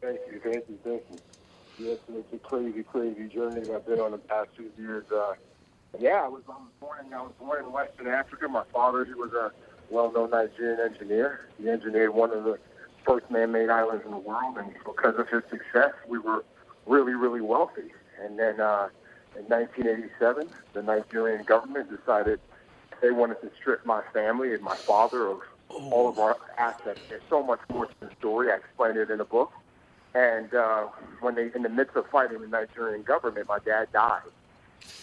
S12: Thank you, thank you, thank you. Yes, it's a crazy, crazy journey that I've been on the past two years. Uh, yeah, I was, I was born in I was born in Western Africa. My father, he was a well-known Nigerian engineer. He engineered one of the first man-made islands in the world, and because of his success, we were really, really wealthy. And then uh, in 1987, the Nigerian government decided they wanted to strip my family and my father of all of our assets. There's so much more to the story. I explained it in a book. And uh, when they, in the midst of fighting the Nigerian government, my dad died.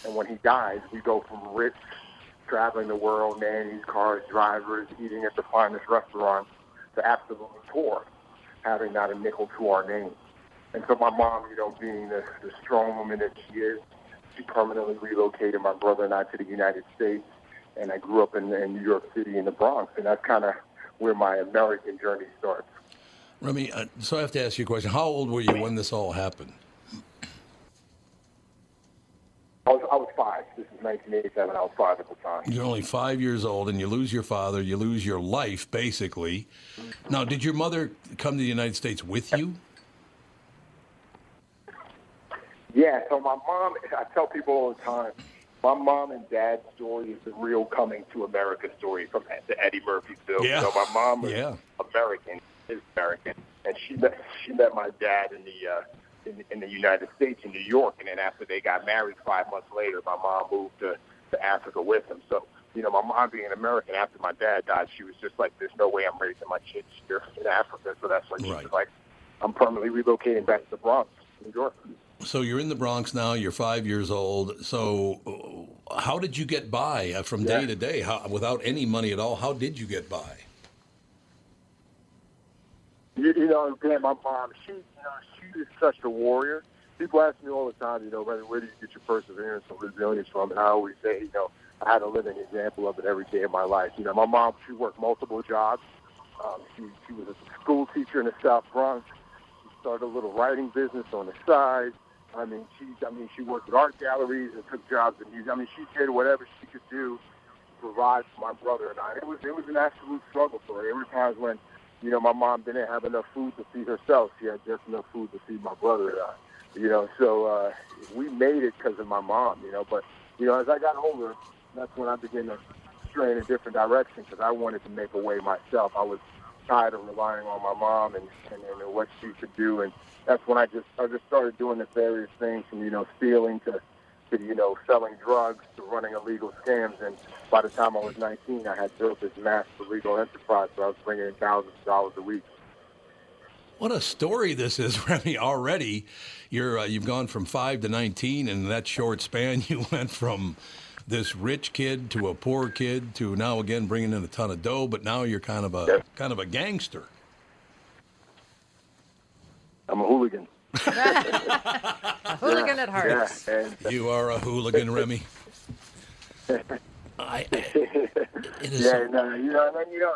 S12: And when he dies, we go from rich, traveling the world, nannies, cars, drivers, eating at the finest restaurants, to absolutely poor, having not a nickel to our name. And so my mom, you know, being the, the strong woman that she is, she permanently relocated my brother and I to the United States. And I grew up in, in New York City in the Bronx. And that's kind of where my American journey starts.
S1: Remi, uh, so I have to ask you a question. How old were you when this all happened?
S12: I was, I was five. This is 1987. I was five at the time.
S1: You're only five years old, and you lose your father. You lose your life, basically. Now, did your mother come to the United States with you?
S12: Yeah, so my mom, I tell people all the time, my mom and dad's story is the real coming to America story from the Eddie Murphy film.
S1: Yeah.
S12: So my mom was
S1: Yeah.
S12: American, is American, and she met she met my dad in the uh, in, in the United States in New York, and then after they got married, five months later, my mom moved to, to Africa with him. So you know, my mom being an American after my dad died, she was just like, "There's no way I'm raising my kids here in Africa." So that's when she was like, "I'm permanently relocating back to the Bronx, New York."
S1: So you're in the Bronx now. You're five years old. So, uh, how did you get by uh, from day
S12: Yeah.
S1: to day? How, without any money at all, how did you get by?
S12: You, you know, again, my mom, she, you know, she is such a warrior. People ask me all the time, you know, where, do you get your perseverance and resilience from? And I always say, you know, I had a living example of it every day of my life. You know, my mom, she worked multiple jobs. Um, she, she was a school teacher in the South Bronx. She started a little writing business on the side. I mean, she, I mean, she worked at art galleries and took jobs in museums. I mean, she did whatever she could do to provide for my brother and I. It was, it was an absolute struggle for her. There were times when you know, my mom didn't have enough food to feed herself. She had just enough food to feed my brother and I. You know, so uh, we made it because of my mom. You know, but you know, as I got older, that's when I began to stray in a different direction because I wanted to make a way myself. I was tired of relying on my mom and, and, and what she could do, and that's when I just I just started doing the various things from you know stealing to to you know selling drugs to running illegal scams. And by the time I was 19, I had built this massive illegal enterprise, so I was bringing in thousands of dollars a week.
S1: What a story this is, Remi. Already, you're uh, you've gone from five to nineteen, and in that short span, you went from this rich kid to a poor kid to now again bringing in a ton of dough. But now you're kind of a kind of a gangster.
S12: I'm a hooligan.
S3: A hooligan at heart.
S12: Yeah, and
S1: You are a hooligan, Remi. I, it is
S12: yeah,
S1: so-
S12: and, uh, you know, and then you know,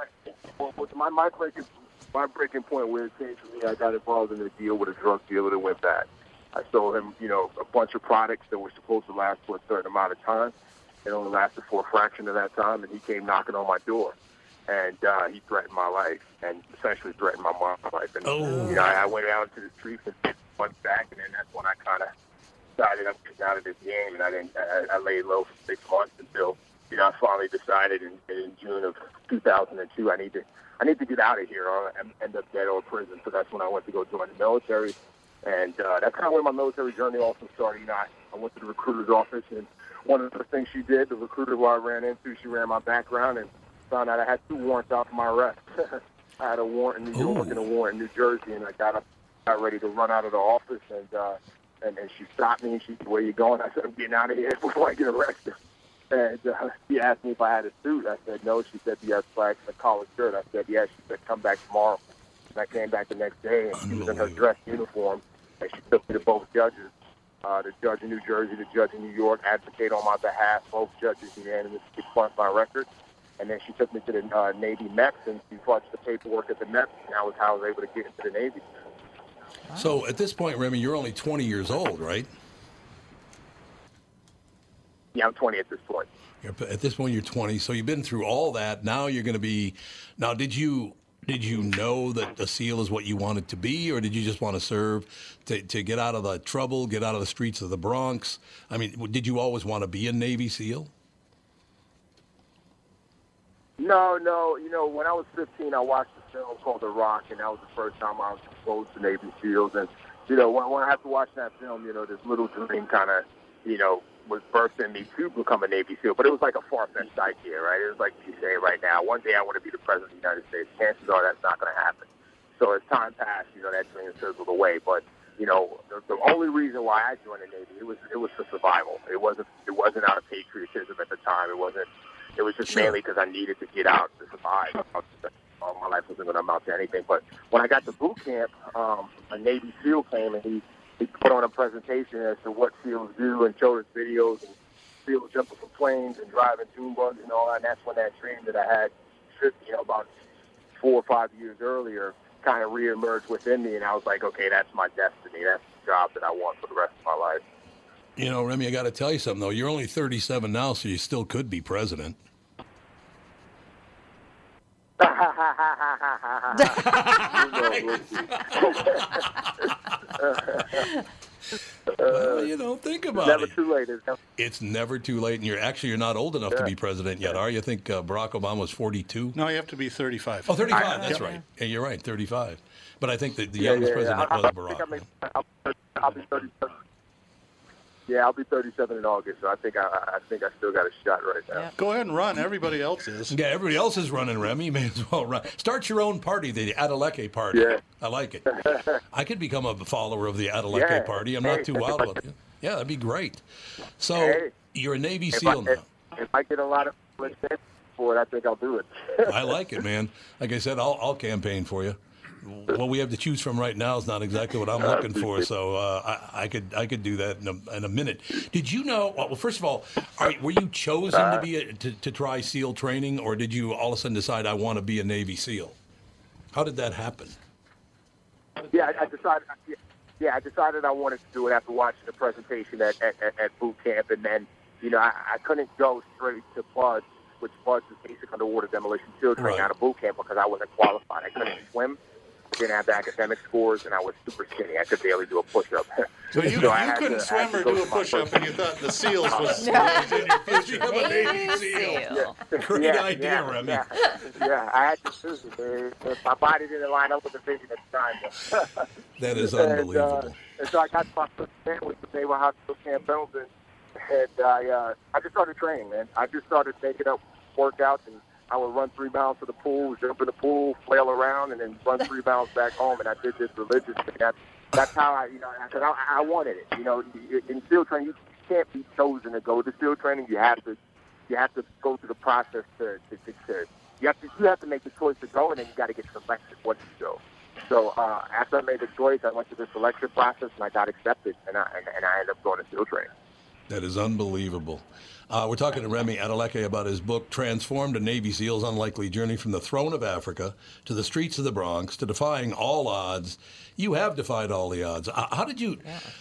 S12: well, my my breaking my breaking point where it came for me, I got involved in a deal with a drug dealer that went bad. I sold him, you know, a bunch of products that were supposed to last for a certain amount of time. It only lasted for a fraction of that time, and he came knocking on my door, and uh, he threatened my life and essentially threatened my mom's life. And
S1: Oh.
S12: you know, I, I went out to the streets and went back, and then that's when I kind of decided I'm getting out of this game, and I didn't. I, I laid low for six months until you know I finally decided in, in June of 2002 I need to I need to get out of here or I'll end up dead or in prison. So that's when I went to go join the military, and uh, that's kind of where my military journey also started. You know, I, I went to the recruiter's office, and one of the things she did, the recruiter who I ran into, she ran my background and found out I had two warrants out for my arrest. I had a warrant in New York and a warrant in New Jersey, and I got up, got ready to run out of the office, and uh, and then she stopped me and she said, "Where you going?" I said, "I'm getting out of here before I get arrested." And uh, she asked me if I had a suit. I said no. She said, "Do you have flags and a collared shirt?" I said, "Yes." She said, "Come back tomorrow." And I came back the next day, and she was in her dress uniform, and she took me to both judges, uh, the judge in New Jersey, the judge in New York, advocate on my behalf. Both judges unanimously fought my record. And then she took me to the uh, Navy MEPS, and she fudged the paperwork at the MEPS, and that was how I was able to get into the Navy.
S1: So at this point, Remi, you're only 20 years old, right?
S12: Yeah, I'm 20 at this point.
S1: You're, at this point, you're 20, so you've been through all that. Now you're going to be. Now, did you did you know that a SEAL is what you wanted to be, or did you just want to serve to, to get out of the trouble, get out of the streets of the Bronx? I mean, did you always want to be a Navy SEAL?
S12: No, no. You know, when I was 15, I watched a film called The Rock, and that was the first time I was exposed to Navy SEALs. And you know, when, when I had to watch that film, you know, this little dream kind of, you know, was in me to become a Navy SEAL. But it was like a far-fetched idea, right? It was like you say right now, one day I want to be the president of the United States. Chances are that's not going to happen. So as time passed, you know, that dream fizzled away. But you know, the, the only reason why I joined the Navy it was it was for survival. It wasn't it wasn't out of patriotism at the time. It wasn't. It was just
S9: Sure.
S12: mainly because I needed to get out to survive. All my life wasn't going to amount to anything. But when I got to boot camp, um, a Navy SEAL came and he he put on a presentation as to what SEALs do and showed us videos and SEALs jumping from planes and driving dune bugs and all that. And that's when that dream that I had, you know, about four or five years earlier, kind of reemerged within me. And I was like, okay, that's my destiny. That's the job that I want for the rest of my life.
S1: You know, Remi, I got to tell you something though. You're only 37 now, so you still could be president. Well, you know, think about
S12: never
S1: it.
S12: Never too late. It's never-
S1: It's never too late, and you're actually you're not old enough to be president yet, are you? I think uh, Barack Obama was 42.
S2: No, you have to be 35.
S1: Oh, 35. That's
S2: Yep.
S1: right. Yeah, you're right. 35. But I think that the
S12: Yeah,
S1: youngest
S12: yeah, yeah.
S1: president
S12: I,
S1: was Barack.
S12: think I may, I'll, I'll be 37. Yeah, I'll be 37 in August, so I think I, I think I still got a shot right now.
S2: Go ahead and run. Everybody else is.
S1: Yeah, everybody else is running, Remi. You may as well run. Start your own party, the Adeleke Party.
S12: Yeah.
S1: I like it. I could become a follower of the Adeleke
S12: Yeah.
S1: Party. I'm not too wild about it. Yeah, that'd be great. So
S12: Hey.
S1: you're a Navy
S12: If I,
S1: SEAL now.
S12: if, if I get a lot of attention for it, I think I'll do it.
S1: I like it, man. Like I said, I'll, I'll campaign for you. What we have to choose from right now is not exactly what I'm looking for, so uh, I, I could I could do that in a, in a minute. Did you know? Well, first of all, are, were you chosen to be a, to, to try SEAL training, or did you all of a sudden decide I want to be a Navy SEAL? How did that happen?
S12: Yeah, I, I decided. yeah, I decided I wanted to do it after watching the presentation at at, at, boot camp, and then you know I, I couldn't go straight to BUDS, which BUDS is basic underwater demolition SEAL training
S1: Right.
S12: out of boot camp because I wasn't qualified. I couldn't swim. I didn't have the academic scores, and I was super skinny. I could barely do a push-up.
S2: So you,
S12: I
S2: you couldn't
S12: to-
S2: swim or do a
S12: to
S2: push up and you thought the SEALs was,
S12: Yeah.
S2: was in your future.
S1: I'm a Navy SEAL. Great
S12: Yeah,
S1: idea,
S12: yeah,
S1: Remi.
S12: Yeah, yeah, I had to choose it. My body didn't line up with the vision at the time.
S1: That is
S12: And, uh,
S1: unbelievable.
S12: And, so I got my first man with the Naval Hospital Camp Pendleton, and I uh, I just started training, man. I just started making up workouts, and I would run three miles to the pool, jump in the pool, flail around, and then run three miles back home. And I did this religiously. That's that's how I, you know, because I, I wanted it. You know, in SEAL training, you can't be chosen to go to SEAL training. You have to you have to go through the process to, to, to, to you have to you have to make the choice to go, and then you got to get selected once you go. So uh, after I made the choice, I went through the selection process, and I got accepted, and I and, and I ended up going to SEAL training.
S1: That is unbelievable. Uh, we're talking to Remi Adeleke about his book, Transformed a Navy SEAL's Unlikely Journey from the Throne of Africa to the Streets of the Bronx to Defying All Odds. You have defied all the odds. Uh, How did you?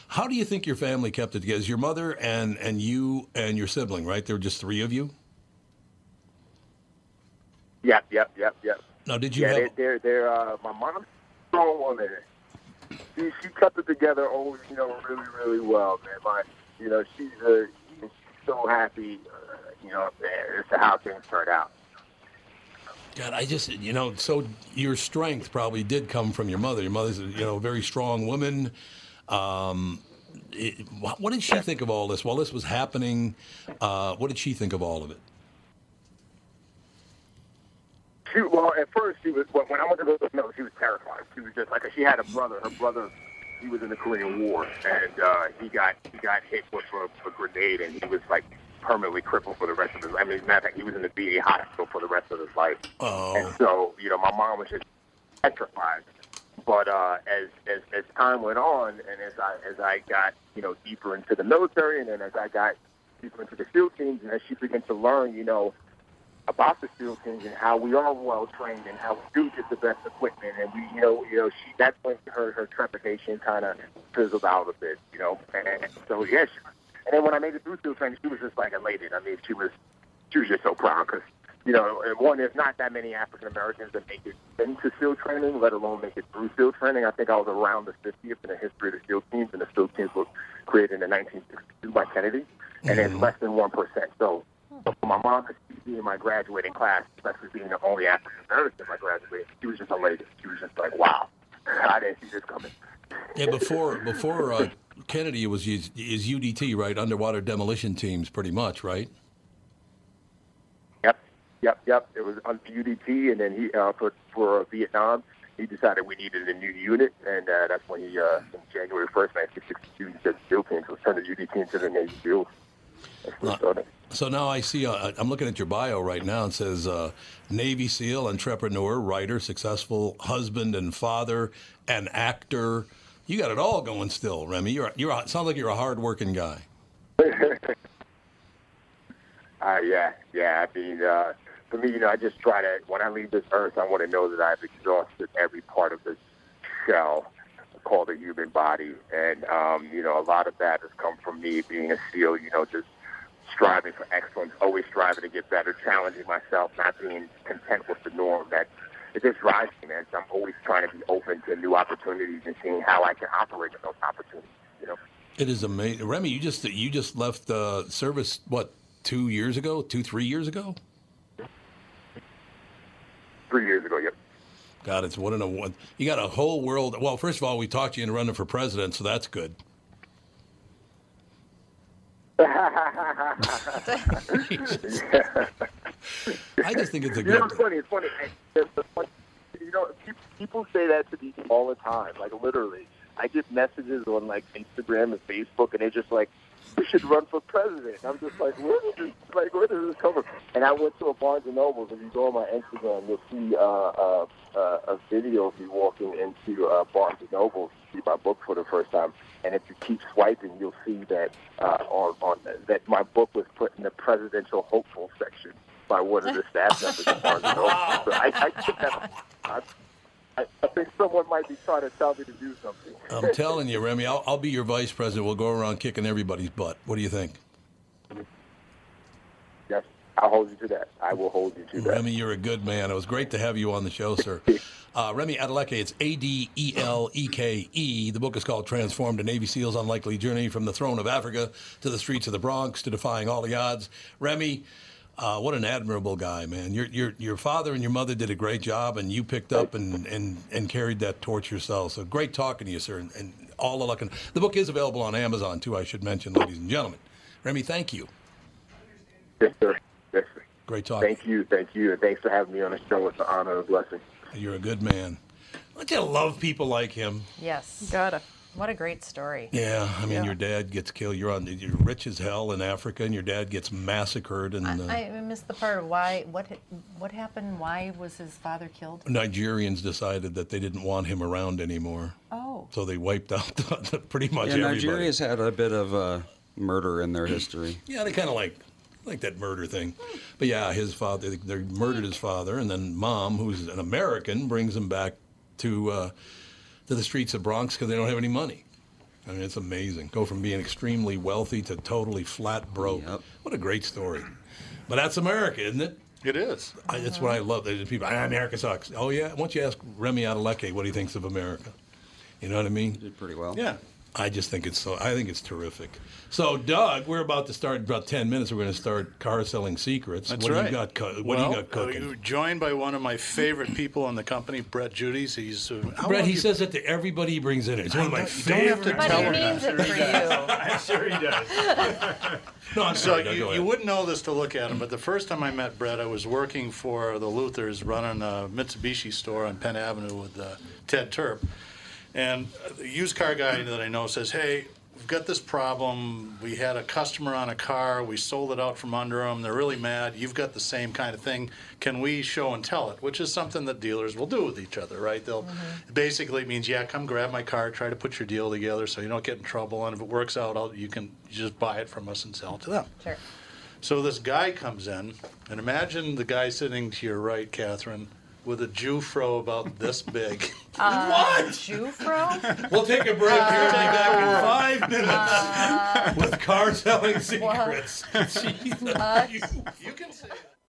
S1: How do you think your family kept it together? Your mother and and you and your sibling, right? There were just three of you.
S12: Yep, yep, yep, yep.
S1: Now, did you
S12: yeah,
S1: have?
S12: they're, they're, they're uh, my mom's a strong woman. She, she kept it together always, you know, really, really well, man. My, you know, she's, uh, she's so happy, uh, you know, as to how things turned out.
S1: God, I just, you know, so your strength probably did come from your mother. Your mother's, you know, a very strong woman. Um, it, what did she think of all this while this was happening? Uh, what did she think of all of it?
S12: She, well, at first she was when when I went to go no, she was terrified. She was just like she had a brother. Her brother, he was in the Korean War, and uh, he got he got hit with a, a grenade, and he was like permanently crippled for the rest of his. Life. I mean, matter of fact, he was in the VA hospital for the rest of his life.
S1: Oh.
S12: And so, you know, my mom was just petrified. But uh, as, as as time went on, and as I as I got you know deeper into the military, and then as I got deeper into the SEAL teams, and as she began to learn, you know, about the SEAL teams and how we are well trained and how we do get the best equipment, and we, you know, you know, she that's when her her trepidation kind of fizzled out a bit, you know. And so yeah, she, And then when I made it through SEAL training, she was just like elated. I mean, she was she was just so proud because you know, and one, there's not that many African Americans that make it into SEAL training, let alone make it through SEAL training. I think I was around the 50th in the history of the SEAL teams, and the SEAL teams were created in 1962 by Kennedy, and it's mm-hmm. less than 1%. So, so for my mom to be in my graduating class, especially being the only African American in my graduating, she was just elated. She was just like, wow, I didn't see this coming.
S1: Yeah, before before uh, Kennedy was is, UDT right? Underwater demolition teams, pretty much, right?
S12: Yep, yep, yep. It was under UDT, and then he uh, for for Vietnam, he decided we needed a new unit, and uh, that's when he, uh, in January 1st, 1962, he said SEAL teams was turned the UDT into the Navy SEALs. That's when it started.
S1: So now I see, uh, I'm looking at your bio right now. It says uh, Navy SEAL, entrepreneur, writer, successful husband and father, and actor. You got it all going still, Remi. You're, you're a- sounds like you're a hardworking guy.
S12: Uh, yeah, yeah. I mean, uh, for me, you know, I just try to, when I leave this earth, I want to know that I've exhausted every part of this shell called the human body. And, um, you know, a lot of that has come from me being a SEAL, you know, just striving for excellence, always striving to get better, challenging myself, not being content with the norm. That it just drives me, man. So I'm always trying to be open to new opportunities and seeing how I can operate in those opportunities, you know.
S1: It is amazing, Remi. You just you just left uh, service what two years ago, two three years ago.
S12: Three years ago, yep.
S1: God, it's one in a one. You got a whole world. Well, first of all, we talked you into running for president, so that's good. I just think it's a
S12: You know,
S1: good.
S12: it's funny. It's funny. It's the fun- You know, people say that to me all the time. Like literally, I get messages on like Instagram and Facebook, and they're just like, "We should run for president." I'm just like, "Where did this? Like, where does this come from?" And I went to a Barnes and Nobles. If you go on my Instagram, you'll see uh, uh, uh, a video of me walking into uh, Barnes and Nobles to see my book for the first time. And if you keep swiping, you'll see that uh, on, on that my book was put in the presidential hopeful section by one of the staff members Noble. So I, I think I, I think someone might be trying to tell me to do something.
S1: I'm telling you, Remi. I'll, I'll be your vice president. We'll go around kicking everybody's butt. What do you think?
S12: I'll hold you to that. I will hold you to that.
S1: Remi, you're a good man. It was great to have you on the show, sir. Uh, Remi Adeleke, it's A D E L E K E. The book is called Transformed: A Navy SEAL's Unlikely Journey from the Throne of Africa to the Streets of the Bronx to Defying All the Odds. Remi, uh, what an admirable guy, man. Your, your, your father and your mother did a great job, and you picked up and, and, and carried that torch yourself. So great talking to you, sir, and, and all the luck. And the book is available on Amazon, too, I should mention, ladies and gentlemen. Remi, thank you.
S12: Yes, sir. Yes, sir.
S1: Great talking.
S12: Thank you, thank you, and thanks for having me on the show. It's an honor and a blessing.
S1: You're a good man. Don't you love people like him?
S3: Yes. Gotta. What a great story.
S1: Yeah, I mean,
S3: Yeah.
S1: your dad gets killed. You're on. You're rich as hell in Africa, and your dad gets massacred. And uh,
S3: I, I missed the part of why. What what happened? Why was his father killed?
S1: Nigerians decided that they didn't want him around anymore,
S3: Oh.
S1: so they wiped out pretty much
S7: Yeah,
S1: everybody.
S7: Nigeria's had a bit of uh, murder in their history.
S1: Yeah, they kind of like like that murder thing. But yeah, his father. They, they murdered his father, and then mom, who's an American, brings him back to uh, to the streets of Bronx because they don't have any money. I mean, it's amazing. Go from being extremely wealthy to totally flat broke. What a great story. But that's America, isn't it?
S2: It is.
S1: I, that's what I love. There's people, ah, America sucks. Oh, yeah? Why don't you ask Remi Adeleke what he thinks of America? You know what I mean?
S7: Did pretty well.
S1: Yeah. I just think it's so. I think it's terrific. So, Doug, we're about to start. in About ten minutes, we're going to start car selling secrets.
S2: That's
S1: what
S2: right.
S1: do you got? co- What
S2: well,
S1: do you got cooking?
S2: uh, joined by one of my favorite people in the company, Brett Judy's. He's uh, how
S1: Brett, he
S2: you-
S1: says it to everybody he brings in. It's one of my
S2: I know, you don't have to tell him that.
S1: I'm sure he does. no, I'm
S2: so
S1: sorry. Doug,
S2: you, you wouldn't know this to look at him, but the first time I met Brett, I was working for the Luthers, running a Mitsubishi store on Penn Avenue with uh, Ted Turp, and the used car guy that I know says, "Hey." We've got this problem. We had a customer on a car. We sold it out from under them. They're really mad. You've got the same kind of thing. Can we show and tell it? Which is something that dealers will do with each other, right? They'll mm-hmm. basically it means, yeah, come grab my car, try to put your deal together so you don't get in trouble. And if it works out, I'll, you can just buy it from us and sell it to them.
S3: Sure.
S2: So this guy comes in, and imagine the guy sitting to your right, Catherine, with a Jew fro about this big.
S13: Uh,
S1: What?
S13: Jufro?
S1: We'll take a break here and be back
S13: Uh,
S1: in five minutes
S13: uh,
S1: with car selling secrets. Jeez,
S13: Uh,
S1: you,
S2: you can say that.